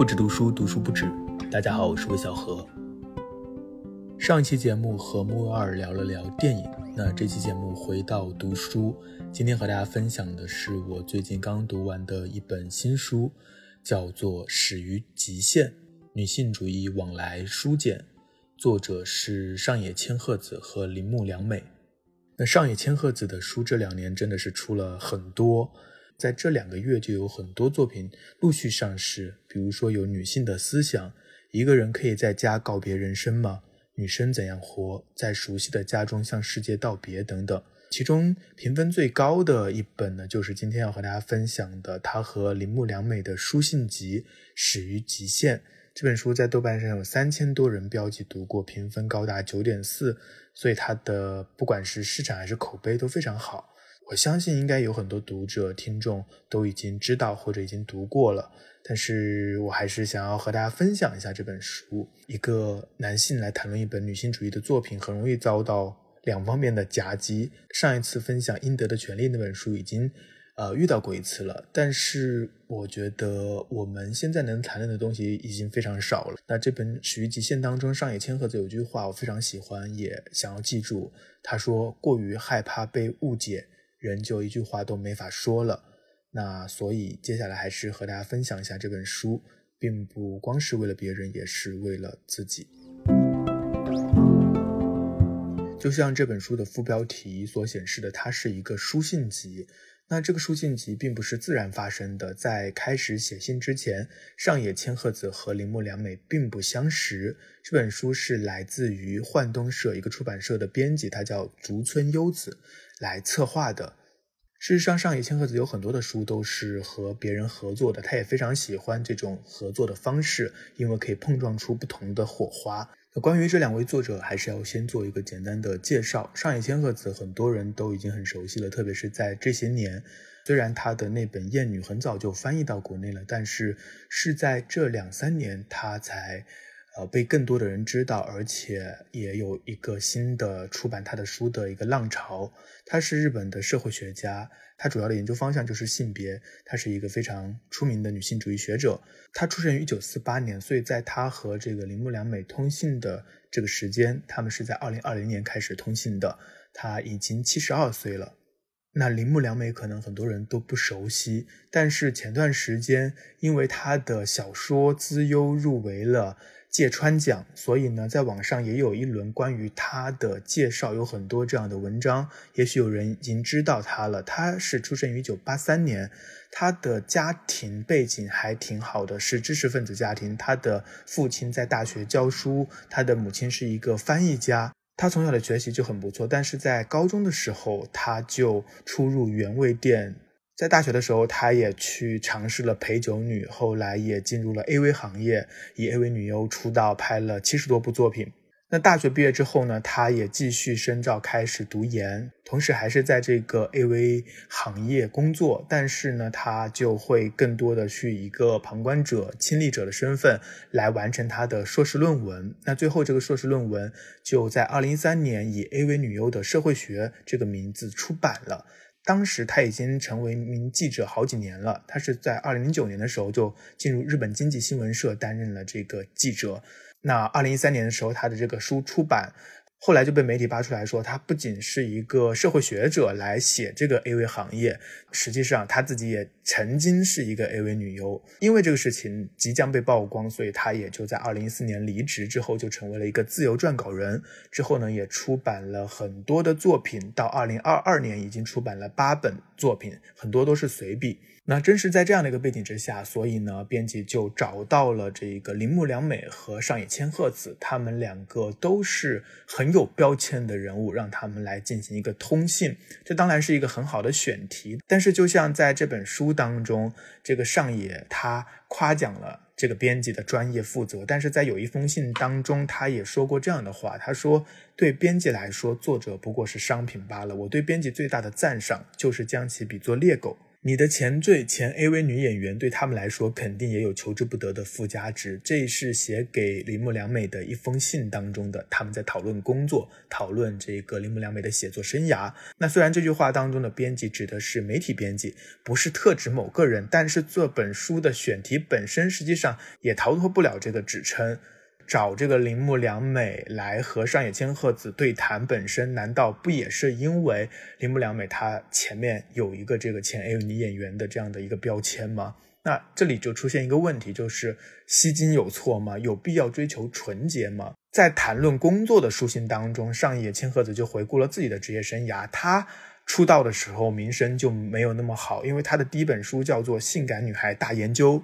不止读书，读书不止。大家好，我是魏小何。上一期节目和木二聊了聊电影，那这期节目回到读书，今天和大家分享的是我最近刚读完的一本新书，叫做《始于极限：女性主义往来书简》，作者是上野千鹤子和铃木良美。那上野千鹤子的书这两年真的是出了很多。在这两个月就有很多作品陆续上市，比如说有女性的思想，一个人可以在家告别人生吗？女生怎样活在熟悉的家中向世界道别等等。其中评分最高的一本呢，就是今天要和大家分享的，她和铃木良美的书信集《始于极限》这本书，在豆瓣上有三千多人标记读过，评分高达九点四，所以它的不管是市场还是口碑都非常好。我相信应该有很多读者、听众都已经知道或者已经读过了，但是我还是想要和大家分享一下这本书。一个男性来谈论一本女性主义的作品，很容易遭到两方面的夹击。上一次分享《应得的权利》那本书已经呃遇到过一次了，但是我觉得我们现在能谈论的东西已经非常少了。那这本《始于极限》当中，上野千鹤子有句话我非常喜欢，也想要记住。他说：“过于害怕被误解。”人就一句话都没法说了，那所以接下来还是和大家分享一下这本书，并不光是为了别人，也是为了自己。就像这本书的副标题所显示的，它是一个书信集。那这个书信集并不是自然发生的，在开始写信之前，上野千鹤子和铃木良美并不相识。这本书是来自于幻东社一个出版社的编辑，他叫竹村优子。来策划的。事实上，上野千鹤子有很多的书都是和别人合作的，他也非常喜欢这种合作的方式，因为可以碰撞出不同的火花。关于这两位作者，还是要先做一个简单的介绍。上野千鹤子很多人都已经很熟悉了，特别是在这些年，虽然他的那本《艳女》很早就翻译到国内了，但是是在这两三年他才。呃，被更多的人知道，而且也有一个新的出版他的书的一个浪潮。他是日本的社会学家，他主要的研究方向就是性别。他是一个非常出名的女性主义学者。他出生于一九四八年，所以在他和这个铃木良美通信的这个时间，他们是在二零二零年开始通信的。他已经七十二岁了。那铃木良美可能很多人都不熟悉，但是前段时间因为他的小说资优入围了。芥川奖，所以呢，在网上也有一轮关于他的介绍，有很多这样的文章。也许有人已经知道他了。他是出生于一九八三年，他的家庭背景还挺好的，是知识分子家庭。他的父亲在大学教书，他的母亲是一个翻译家。他从小的学习就很不错，但是在高中的时候，他就出入原味店。在大学的时候，她也去尝试了陪酒女，后来也进入了 AV 行业，以 AV 女优出道，拍了七十多部作品。那大学毕业之后呢，她也继续深造，开始读研，同时还是在这个 AV 行业工作。但是呢，她就会更多的去一个旁观者、亲历者的身份来完成她的硕士论文。那最后这个硕士论文就在二零一三年以 AV 女优的社会学这个名字出版了。当时他已经成为一名记者好几年了。他是在二零零九年的时候就进入日本经济新闻社担任了这个记者。那二零一三年的时候，他的这个书出版。后来就被媒体扒出来说，他不仅是一个社会学者来写这个 AV 行业，实际上他自己也曾经是一个 AV 女优。因为这个事情即将被曝光，所以他也就在二零一四年离职之后，就成为了一个自由撰稿人。之后呢，也出版了很多的作品，到二零二二年已经出版了八本作品，很多都是随笔。那正是在这样的一个背景之下，所以呢，编辑就找到了这个铃木良美和上野千鹤子，他们两个都是很有标签的人物，让他们来进行一个通信。这当然是一个很好的选题。但是，就像在这本书当中，这个上野他夸奖了这个编辑的专业负责，但是在有一封信当中，他也说过这样的话，他说：“对编辑来说，作者不过是商品罢了。我对编辑最大的赞赏，就是将其比作猎狗。”你的前缀前 AV 女演员对他们来说肯定也有求之不得的附加值。这是写给铃木良美的一封信当中的，他们在讨论工作，讨论这个铃木良美的写作生涯。那虽然这句话当中的编辑指的是媒体编辑，不是特指某个人，但是这本书的选题本身实际上也逃脱不了这个指称。找这个铃木良美来和上野千鹤子对谈，本身难道不也是因为铃木良美她前面有一个这个前 A 女演员的这样的一个标签吗？那这里就出现一个问题，就是吸金有错吗？有必要追求纯洁吗？在谈论工作的书信当中，上野千鹤子就回顾了自己的职业生涯。她出道的时候名声就没有那么好，因为她的第一本书叫做《性感女孩大研究》。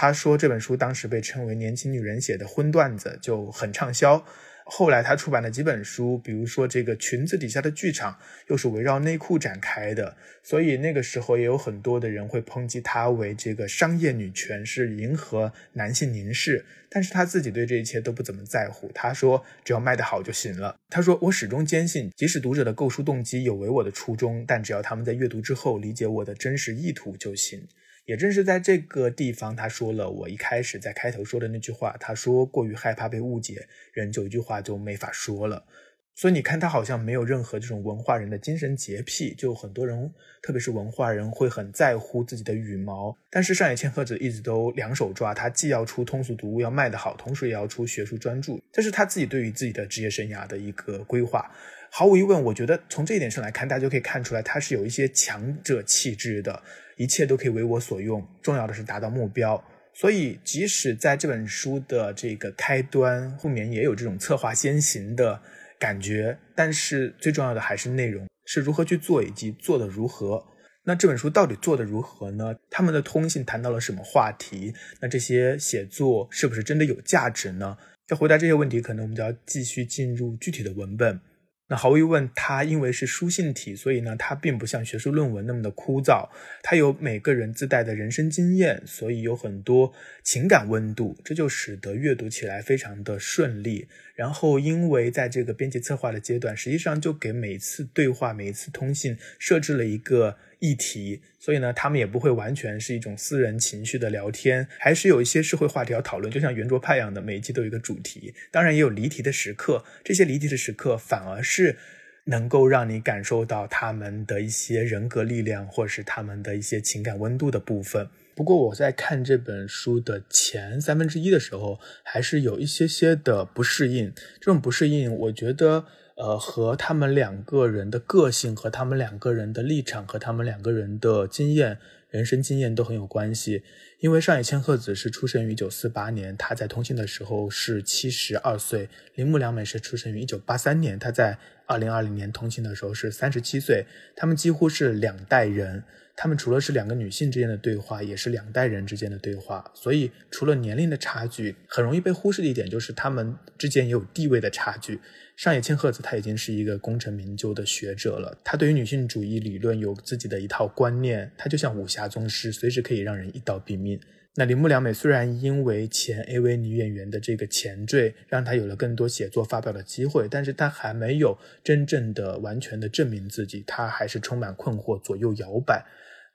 他说这本书当时被称为年轻女人写的荤段子，就很畅销。后来他出版的几本书，比如说这个裙子底下的剧场，又是围绕内裤展开的，所以那个时候也有很多的人会抨击他为这个商业女权，是迎合男性凝视。但是他自己对这一切都不怎么在乎。他说只要卖得好就行了。他说我始终坚信，即使读者的购书动机有违我的初衷，但只要他们在阅读之后理解我的真实意图就行。也正是在这个地方，他说了我一开始在开头说的那句话。他说过于害怕被误解，人就一句话就没法说了。所以你看，他好像没有任何这种文化人的精神洁癖。就很多人，特别是文化人，会很在乎自己的羽毛。但是上野千鹤子一直都两手抓，他既要出通俗读物要卖得好，同时也要出学术专著，这是他自己对于自己的职业生涯的一个规划。毫无疑问，我觉得从这一点上来看，大家就可以看出来，他是有一些强者气质的。一切都可以为我所用，重要的是达到目标。所以，即使在这本书的这个开端后面也有这种策划先行的感觉，但是最重要的还是内容是如何去做以及做的如何。那这本书到底做的如何呢？他们的通信谈到了什么话题？那这些写作是不是真的有价值呢？要回答这些问题，可能我们就要继续进入具体的文本。那毫无疑问，它因为是书信体，所以呢，它并不像学术论文那么的枯燥。它有每个人自带的人生经验，所以有很多情感温度，这就使得阅读起来非常的顺利。然后，因为在这个编辑策划的阶段，实际上就给每次对话、每一次通信设置了一个。议题，所以呢，他们也不会完全是一种私人情绪的聊天，还是有一些社会话题要讨论，就像圆桌派一样的，每一期都有一个主题。当然也有离题的时刻，这些离题的时刻反而是能够让你感受到他们的一些人格力量，或是他们的一些情感温度的部分。不过我在看这本书的前三分之一的时候，还是有一些些的不适应。这种不适应，我觉得。呃，和他们两个人的个性、和他们两个人的立场、和他们两个人的经验、人生经验都很有关系。因为上野千鹤子是出生于一九四八年，她在通信的时候是七十二岁；铃木良美是出生于一九八三年，她在二零二零年通信的时候是三十七岁。他们几乎是两代人。他们除了是两个女性之间的对话，也是两代人之间的对话。所以，除了年龄的差距，很容易被忽视的一点就是他们之间也有地位的差距。上野千鹤子她已经是一个功成名就的学者了，她对于女性主义理论有自己的一套观念，她就像武侠宗师，随时可以让人一刀毙命。那铃木良美虽然因为前 AV 女演员的这个前缀，让她有了更多写作发表的机会，但是她还没有真正的完全的证明自己，她还是充满困惑，左右摇摆。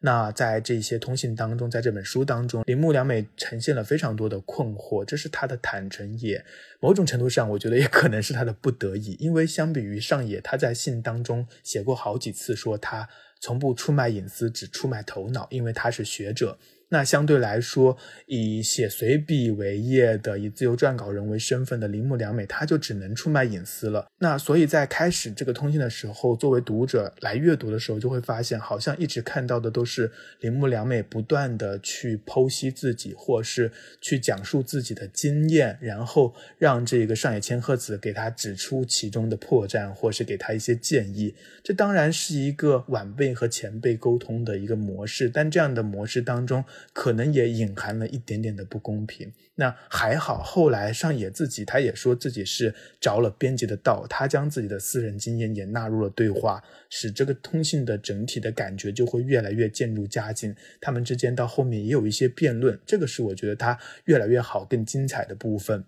那在这些通信当中，在这本书当中，铃木良美呈现了非常多的困惑，这是他的坦诚，也某种程度上，我觉得也可能是他的不得已。因为相比于上野，他在信当中写过好几次，说他从不出卖隐私，只出卖头脑，因为他是学者。那相对来说，以写随笔为业的、以自由撰稿人为身份的铃木良美，她就只能出卖隐私了。那所以在开始这个通信的时候，作为读者来阅读的时候，就会发现，好像一直看到的都是铃木良美不断的去剖析自己，或是去讲述自己的经验，然后让这个上野千鹤子给他指出其中的破绽，或是给他一些建议。这当然是一个晚辈和前辈沟通的一个模式，但这样的模式当中。可能也隐含了一点点的不公平。那还好，后来上野自己他也说自己是着了编辑的道，他将自己的私人经验也纳入了对话，使这个通信的整体的感觉就会越来越渐入佳境。他们之间到后面也有一些辩论，这个是我觉得他越来越好、更精彩的部分。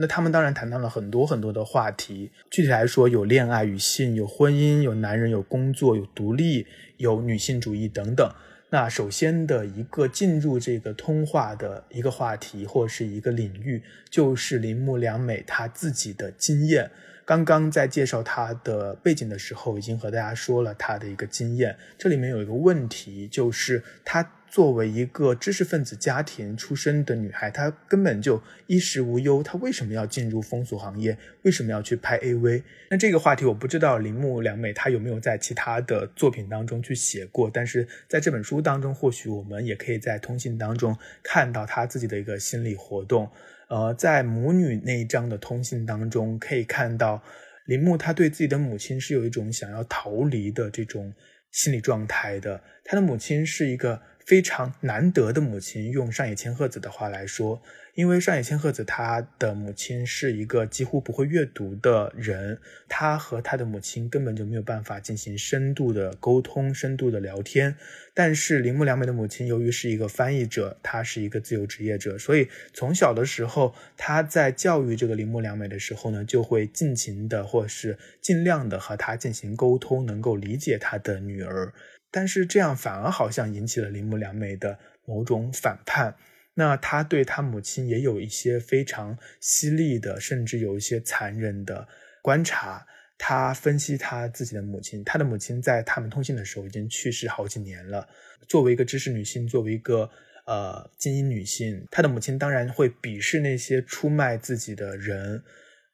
那他们当然谈到了很多很多的话题，具体来说有恋爱与性，有婚姻，有男人，有工作，有独立，有女性主义等等。那首先的一个进入这个通话的一个话题或是一个领域，就是铃木良美她自己的经验。刚刚在介绍她的背景的时候，已经和大家说了她的一个经验。这里面有一个问题，就是她作为一个知识分子家庭出身的女孩，她根本就衣食无忧。她为什么要进入风俗行业？为什么要去拍 AV？那这个话题我不知道铃木良美她有没有在其他的作品当中去写过，但是在这本书当中，或许我们也可以在通信当中看到她自己的一个心理活动。呃，在母女那一章的通信当中，可以看到铃木她对自己的母亲是有一种想要逃离的这种心理状态的。她的母亲是一个非常难得的母亲，用上野千鹤子的话来说。因为上野千鹤子她的母亲是一个几乎不会阅读的人，她和她的母亲根本就没有办法进行深度的沟通、深度的聊天。但是铃木良美的母亲由于是一个翻译者，她是一个自由职业者，所以从小的时候，她在教育这个铃木良美的时候呢，就会尽情的或是尽量的和她进行沟通，能够理解她的女儿。但是这样反而好像引起了铃木良美的某种反叛。那他对他母亲也有一些非常犀利的，甚至有一些残忍的观察。他分析他自己的母亲，他的母亲在他们通信的时候已经去世好几年了。作为一个知识女性，作为一个呃精英女性，他的母亲当然会鄙视那些出卖自己的人。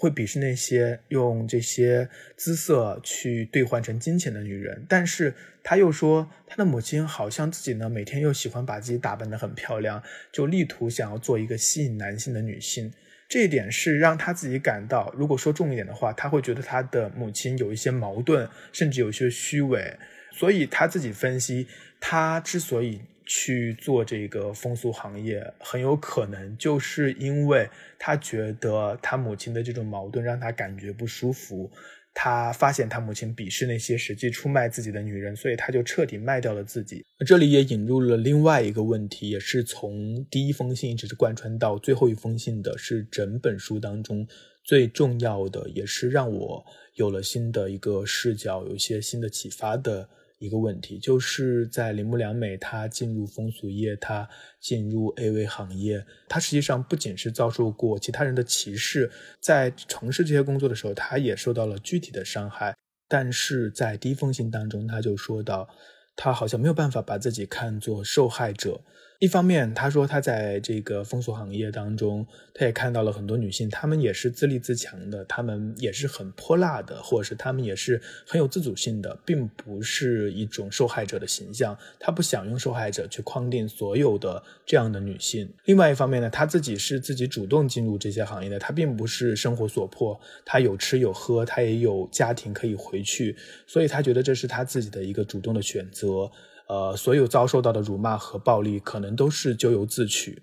会鄙视那些用这些姿色去兑换成金钱的女人，但是他又说，他的母亲好像自己呢，每天又喜欢把自己打扮得很漂亮，就力图想要做一个吸引男性的女性。这一点是让他自己感到，如果说重一点的话，他会觉得他的母亲有一些矛盾，甚至有些虚伪。所以他自己分析，他之所以。去做这个风俗行业，很有可能就是因为他觉得他母亲的这种矛盾让他感觉不舒服。他发现他母亲鄙视那些实际出卖自己的女人，所以他就彻底卖掉了自己。这里也引入了另外一个问题，也是从第一封信一直是贯穿到最后一封信的，是整本书当中最重要的，也是让我有了新的一个视角，有一些新的启发的。一个问题就是在铃木良美她进入风俗业，她进入 AV 行业，她实际上不仅是遭受过其他人的歧视，在从事这些工作的时候，她也受到了具体的伤害。但是在第一封信当中，他就说到，他好像没有办法把自己看作受害者。一方面，他说他在这个风俗行业当中，他也看到了很多女性，她们也是自立自强的，她们也是很泼辣的，或者是她们也是很有自主性的，并不是一种受害者的形象。他不想用受害者去框定所有的这样的女性。另外一方面呢，他自己是自己主动进入这些行业的，他并不是生活所迫，他有吃有喝，他也有家庭可以回去，所以他觉得这是他自己的一个主动的选择。呃，所有遭受到的辱骂和暴力，可能都是咎由自取。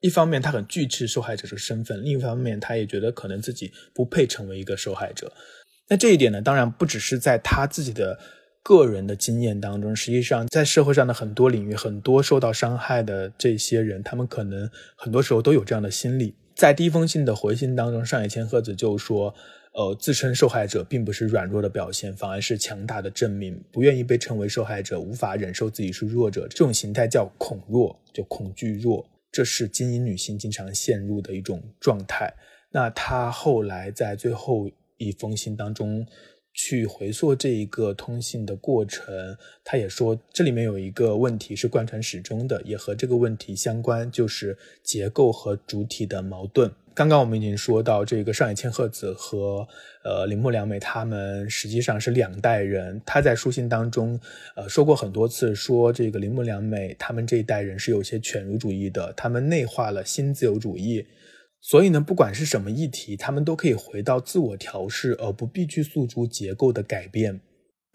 一方面，他很拒斥受害者的身份；另一方面，他也觉得可能自己不配成为一个受害者。那这一点呢，当然不只是在他自己的个人的经验当中，实际上在社会上的很多领域，很多受到伤害的这些人，他们可能很多时候都有这样的心理。在第一封信的回信当中，上野千鹤子就说。呃，自称受害者并不是软弱的表现，反而是强大的证明。不愿意被称为受害者，无法忍受自己是弱者，这种形态叫恐弱，就恐惧弱。这是精英女性经常陷入的一种状态。那她后来在最后一封信当中。去回溯这一个通信的过程，他也说这里面有一个问题是贯穿始终的，也和这个问题相关，就是结构和主体的矛盾。刚刚我们已经说到，这个上野千鹤子和呃铃木良美他们实际上是两代人。他在书信当中呃说过很多次，说这个铃木良美他们这一代人是有些犬儒主义的，他们内化了新自由主义。所以呢，不管是什么议题，他们都可以回到自我调试，而不必去诉诸结构的改变。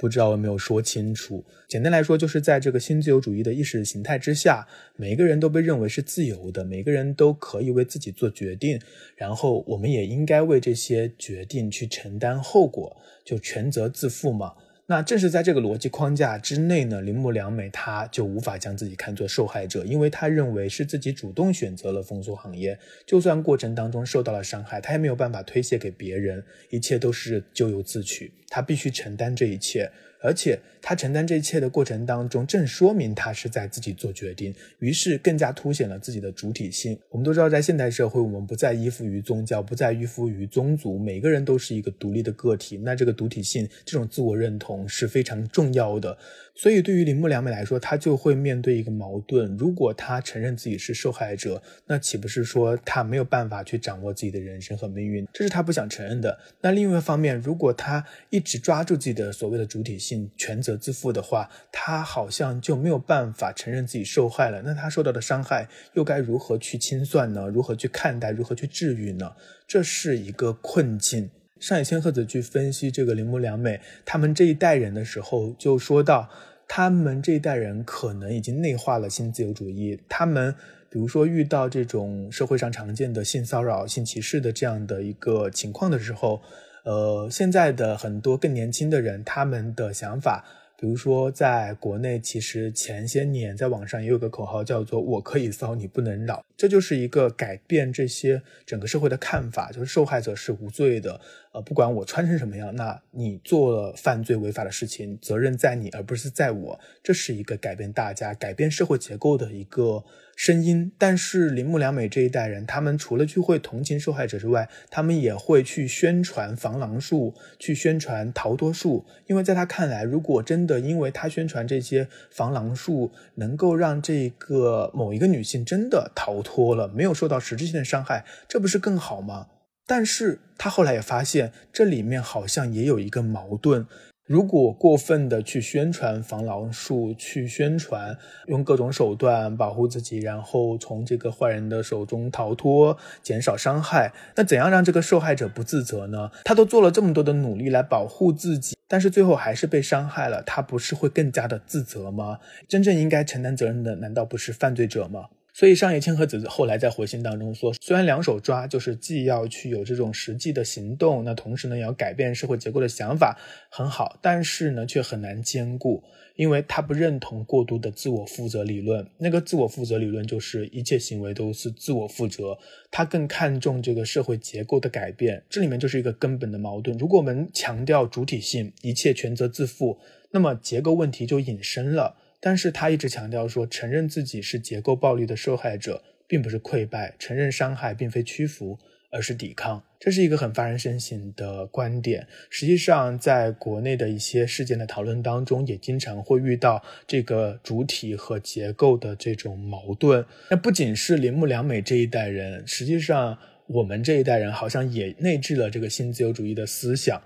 不知道有没有说清楚？简单来说，就是在这个新自由主义的意识形态之下，每个人都被认为是自由的，每个人都可以为自己做决定，然后我们也应该为这些决定去承担后果，就全责自负嘛。那正是在这个逻辑框架之内呢，铃木良美她就无法将自己看作受害者，因为她认为是自己主动选择了风俗行业，就算过程当中受到了伤害，她也没有办法推卸给别人，一切都是咎由自取，他必须承担这一切。而且他承担这一切的过程当中，正说明他是在自己做决定，于是更加凸显了自己的主体性。我们都知道，在现代社会，我们不再依附于宗教，不再依附于宗族，每个人都是一个独立的个体。那这个独体性，这种自我认同是非常重要的。所以，对于铃木良美来说，她就会面对一个矛盾：如果她承认自己是受害者，那岂不是说她没有办法去掌握自己的人生和命运？这是她不想承认的。那另外一方面，如果她一直抓住自己的所谓的主体性，全责自负的话，她好像就没有办法承认自己受害了。那她受到的伤害又该如何去清算呢？如何去看待？如何去治愈呢？这是一个困境。上野千鹤子去分析这个铃木良美他们这一代人的时候，就说到。他们这一代人可能已经内化了新自由主义。他们比如说遇到这种社会上常见的性骚扰、性歧视的这样的一个情况的时候，呃，现在的很多更年轻的人，他们的想法，比如说在国内，其实前些年在网上也有个口号叫做“我可以骚，你不能扰”，这就是一个改变这些整个社会的看法，就是受害者是无罪的。呃，不管我穿成什么样，那你做了犯罪违法的事情，责任在你，而不是在我。这是一个改变大家、改变社会结构的一个声音。但是铃木良美这一代人，他们除了去会同情受害者之外，他们也会去宣传防狼术，去宣传逃脱术。因为在他看来，如果真的因为他宣传这些防狼术，能够让这个某一个女性真的逃脱了，没有受到实质性的伤害，这不是更好吗？但是他后来也发现，这里面好像也有一个矛盾。如果过分的去宣传防狼术，去宣传用各种手段保护自己，然后从这个坏人的手中逃脱，减少伤害，那怎样让这个受害者不自责呢？他都做了这么多的努力来保护自己，但是最后还是被伤害了，他不是会更加的自责吗？真正应该承担责任的，难道不是犯罪者吗？所以上野千鹤子后来在回信当中说，虽然两手抓，就是既要去有这种实际的行动，那同时呢，也要改变社会结构的想法很好，但是呢，却很难兼顾，因为他不认同过度的自我负责理论。那个自我负责理论就是一切行为都是自我负责，他更看重这个社会结构的改变。这里面就是一个根本的矛盾。如果我们强调主体性，一切全责自负，那么结构问题就引申了。但是他一直强调说，承认自己是结构暴力的受害者，并不是溃败；承认伤害并非屈服，而是抵抗。这是一个很发人深省的观点。实际上，在国内的一些事件的讨论当中，也经常会遇到这个主体和结构的这种矛盾。那不仅是铃木良美这一代人，实际上我们这一代人好像也内置了这个新自由主义的思想。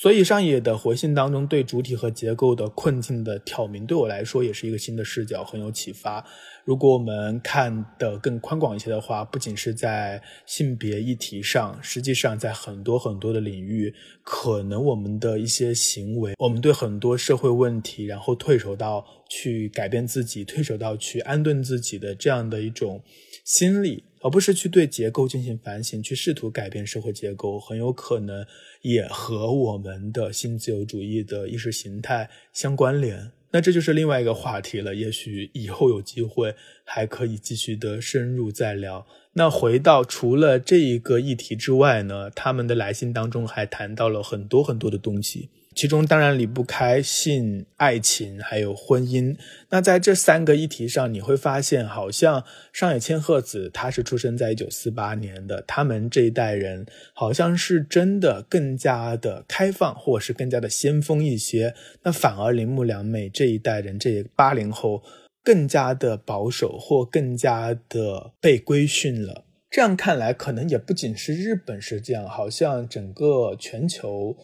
所以上野的回信当中对主体和结构的困境的挑明，对我来说也是一个新的视角，很有启发。如果我们看得更宽广一些的话，不仅是在性别议题上，实际上在很多很多的领域，可能我们的一些行为，我们对很多社会问题，然后退守到去改变自己，退守到去安顿自己的这样的一种心理。而不是去对结构进行反省，去试图改变社会结构，很有可能也和我们的新自由主义的意识形态相关联。那这就是另外一个话题了，也许以后有机会还可以继续的深入再聊。那回到除了这一个议题之外呢，他们的来信当中还谈到了很多很多的东西。其中当然离不开性、爱情，还有婚姻。那在这三个议题上，你会发现，好像上野千鹤子她是出生在一九四八年的，他们这一代人好像是真的更加的开放，或者是更加的先锋一些。那反而铃木良美这一代人，这八零后更加的保守，或更加的被规训了。这样看来，可能也不仅是日本是这样，好像整个全球。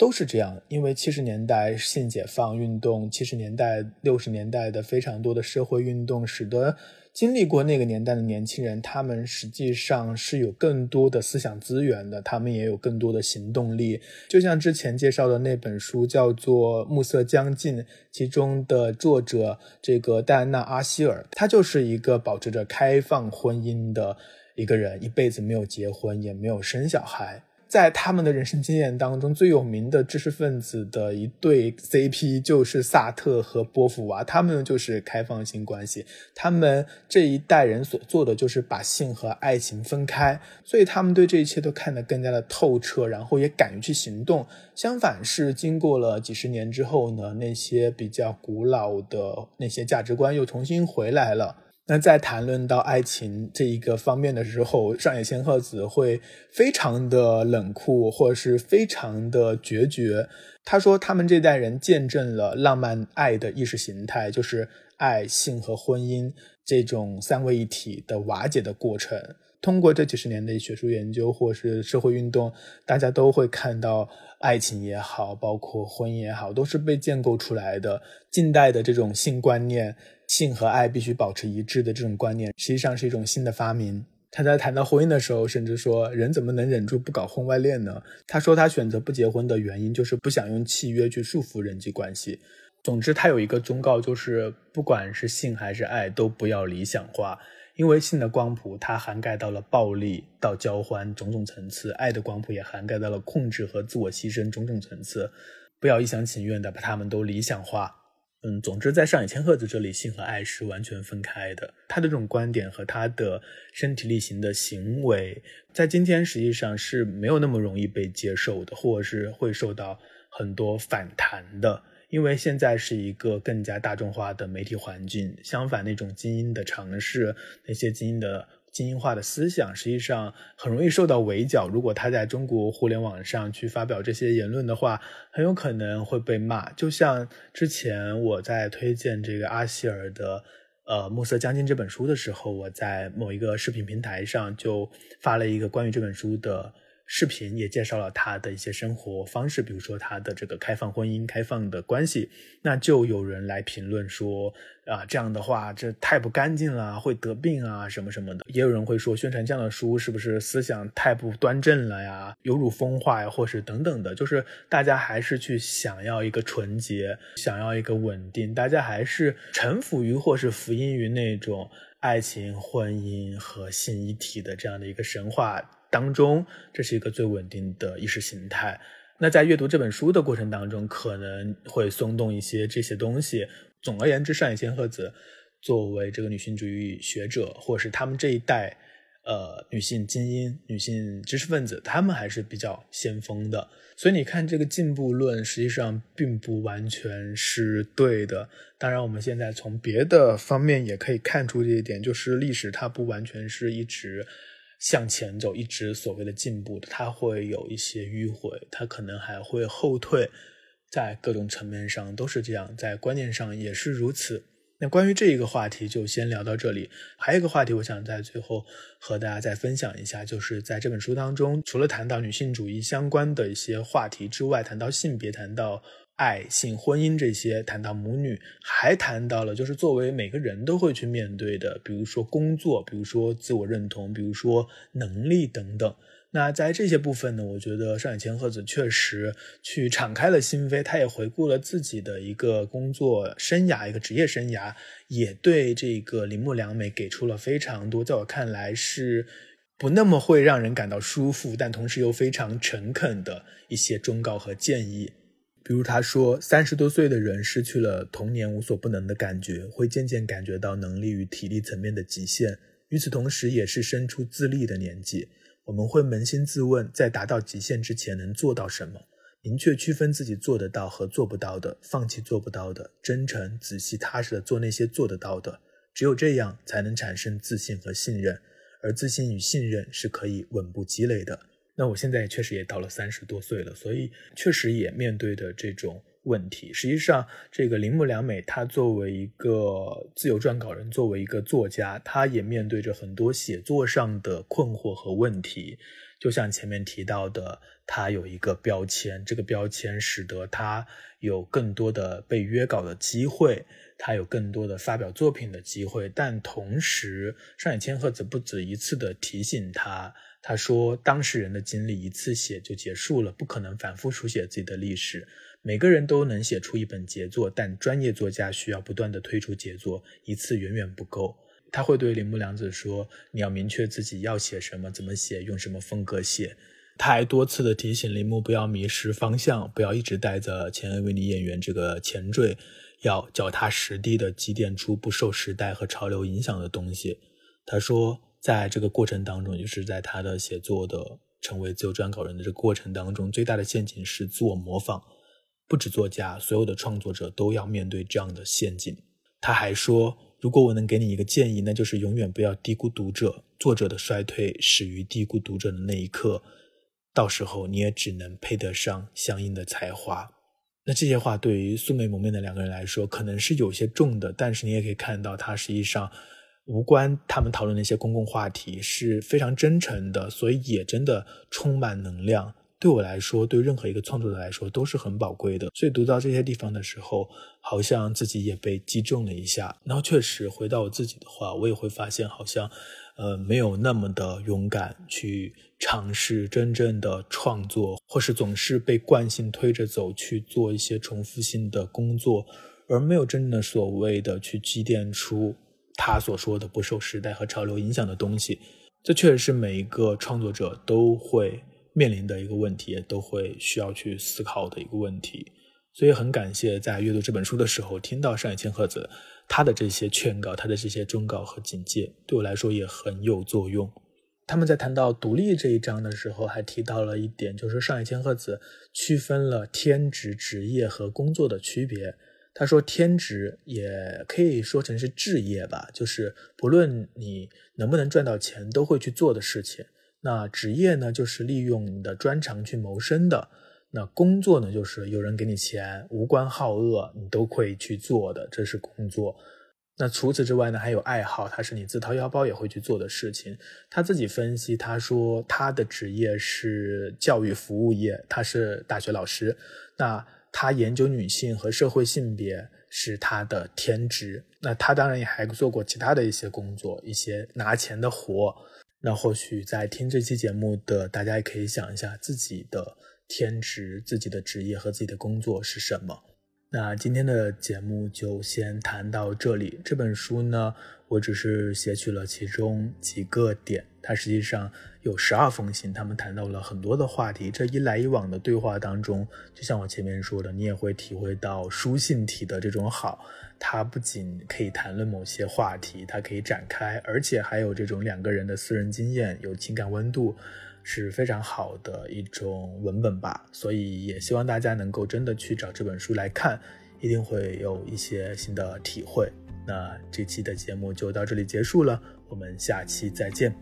都是这样，因为七十年代性解放运动，七十年代、六十年代的非常多的社会运动，使得经历过那个年代的年轻人，他们实际上是有更多的思想资源的，他们也有更多的行动力。就像之前介绍的那本书，叫做《暮色将近》，其中的作者这个戴安娜·阿希尔，她就是一个保持着开放婚姻的一个人，一辈子没有结婚，也没有生小孩。在他们的人生经验当中，最有名的知识分子的一对 CP 就是萨特和波伏娃，他们就是开放性关系。他们这一代人所做的就是把性和爱情分开，所以他们对这一切都看得更加的透彻，然后也敢于去行动。相反是经过了几十年之后呢，那些比较古老的那些价值观又重新回来了。那在谈论到爱情这一个方面的时候，上野千鹤子会非常的冷酷，或者是非常的决绝。他说，他们这代人见证了浪漫爱的意识形态，就是爱、性和婚姻这种三位一体的瓦解的过程。通过这几十年的学术研究或是社会运动，大家都会看到，爱情也好，包括婚姻也好，都是被建构出来的。近代的这种性观念。性和爱必须保持一致的这种观念，实际上是一种新的发明。他在谈到婚姻的时候，甚至说：“人怎么能忍住不搞婚外恋呢？”他说他选择不结婚的原因就是不想用契约去束缚人际关系。总之，他有一个忠告，就是不管是性还是爱，都不要理想化，因为性的光谱它涵盖到了暴力到交欢种种层次，爱的光谱也涵盖到了控制和自我牺牲种种层次，不要一厢情愿的把他们都理想化。嗯，总之，在上野千鹤子这里，性和爱是完全分开的。他的这种观点和他的身体力行的行为，在今天实际上是没有那么容易被接受的，或者是会受到很多反弹的。因为现在是一个更加大众化的媒体环境，相反，那种精英的尝试，那些精英的。精英化的思想实际上很容易受到围剿。如果他在中国互联网上去发表这些言论的话，很有可能会被骂。就像之前我在推荐这个阿希尔的《呃暮色将近》这本书的时候，我在某一个视频平台上就发了一个关于这本书的。视频也介绍了他的一些生活方式，比如说他的这个开放婚姻、开放的关系，那就有人来评论说啊，这样的话这太不干净了，会得病啊什么什么的。也有人会说，宣传这样的书是不是思想太不端正了呀，有辱风化呀，或是等等的。就是大家还是去想要一个纯洁，想要一个稳定，大家还是臣服于或是服音于那种爱情、婚姻和性一体的这样的一个神话。当中，这是一个最稳定的意识形态。那在阅读这本书的过程当中，可能会松动一些这些东西。总而言之，上野千鹤子作为这个女性主义学者，或者是他们这一代呃女性精英、女性知识分子，他们还是比较先锋的。所以你看，这个进步论实际上并不完全是对的。当然，我们现在从别的方面也可以看出这一点，就是历史它不完全是一直。向前走，一直所谓的进步的，它会有一些迂回，它可能还会后退，在各种层面上都是这样，在观念上也是如此。那关于这一个话题，就先聊到这里。还有一个话题，我想在最后和大家再分享一下，就是在这本书当中，除了谈到女性主义相关的一些话题之外，谈到性别，谈到。爱、性、婚姻这些谈到母女，还谈到了就是作为每个人都会去面对的，比如说工作，比如说自我认同，比如说能力等等。那在这些部分呢，我觉得上野千鹤子确实去敞开了心扉，他也回顾了自己的一个工作生涯、一个职业生涯，也对这个铃木良美给出了非常多，在我看来是不那么会让人感到舒服，但同时又非常诚恳的一些忠告和建议。比如他说，三十多岁的人失去了童年无所不能的感觉，会渐渐感觉到能力与体力层面的极限。与此同时，也是生出自立的年纪。我们会扪心自问，在达到极限之前能做到什么？明确区分自己做得到和做不到的，放弃做不到的，真诚、仔细、踏实的做那些做得到的。只有这样，才能产生自信和信任。而自信与信任是可以稳步积累的。那我现在确实也到了三十多岁了，所以确实也面对的这种问题。实际上，这个铃木良美她作为一个自由撰稿人，作为一个作家，她也面对着很多写作上的困惑和问题。就像前面提到的，她有一个标签，这个标签使得她有更多的被约稿的机会，她有更多的发表作品的机会。但同时，上野千鹤子不止一次的提醒她。他说：“当事人的经历一次写就结束了，不可能反复书写自己的历史。每个人都能写出一本杰作，但专业作家需要不断的推出杰作，一次远远不够。”他会对铃木良子说：“你要明确自己要写什么，怎么写，用什么风格写。”他还多次的提醒铃木不要迷失方向，不要一直带着前卫为你演员这个前缀，要脚踏实地的积淀出不受时代和潮流影响的东西。他说，在这个过程当中，就是在他的写作的成为自由撰稿人的这个过程当中，最大的陷阱是自我模仿。不止作家，所有的创作者都要面对这样的陷阱。他还说，如果我能给你一个建议，那就是永远不要低估读者。作者的衰退始于低估读者的那一刻。到时候你也只能配得上相应的才华。那这些话对于素昧蒙面的两个人来说，可能是有些重的，但是你也可以看到，他实际上无关他们讨论的一些公共话题是非常真诚的，所以也真的充满能量。对我来说，对任何一个创作者来说都是很宝贵的。所以读到这些地方的时候，好像自己也被击中了一下。然后确实回到我自己的话，我也会发现好像。呃，没有那么的勇敢去尝试真正的创作，或是总是被惯性推着走去做一些重复性的工作，而没有真正的所谓的去积淀出他所说的不受时代和潮流影响的东西。这确实是每一个创作者都会面临的一个问题，都会需要去思考的一个问题。所以很感谢在阅读这本书的时候听到上野千鹤子。他的这些劝告，他的这些忠告和警戒，对我来说也很有作用。他们在谈到独立这一章的时候，还提到了一点，就是上野千鹤子区分了天职、职业和工作的区别。他说，天职也可以说成是置业吧，就是不论你能不能赚到钱，都会去做的事情。那职业呢，就是利用你的专长去谋生的。那工作呢，就是有人给你钱，无关好恶，你都会去做的，这是工作。那除此之外呢，还有爱好，它是你自掏腰包也会去做的事情。他自己分析，他说他的职业是教育服务业，他是大学老师。那他研究女性和社会性别是他的天职。那他当然也还做过其他的一些工作，一些拿钱的活。那或许在听这期节目的大家也可以想一下自己的。天职自己的职业和自己的工作是什么？那今天的节目就先谈到这里。这本书呢，我只是写取了其中几个点，它实际上有十二封信，他们谈到了很多的话题。这一来一往的对话当中，就像我前面说的，你也会体会到书信体的这种好。它不仅可以谈论某些话题，它可以展开，而且还有这种两个人的私人经验，有情感温度。是非常好的一种文本吧，所以也希望大家能够真的去找这本书来看，一定会有一些新的体会。那这期的节目就到这里结束了，我们下期再见。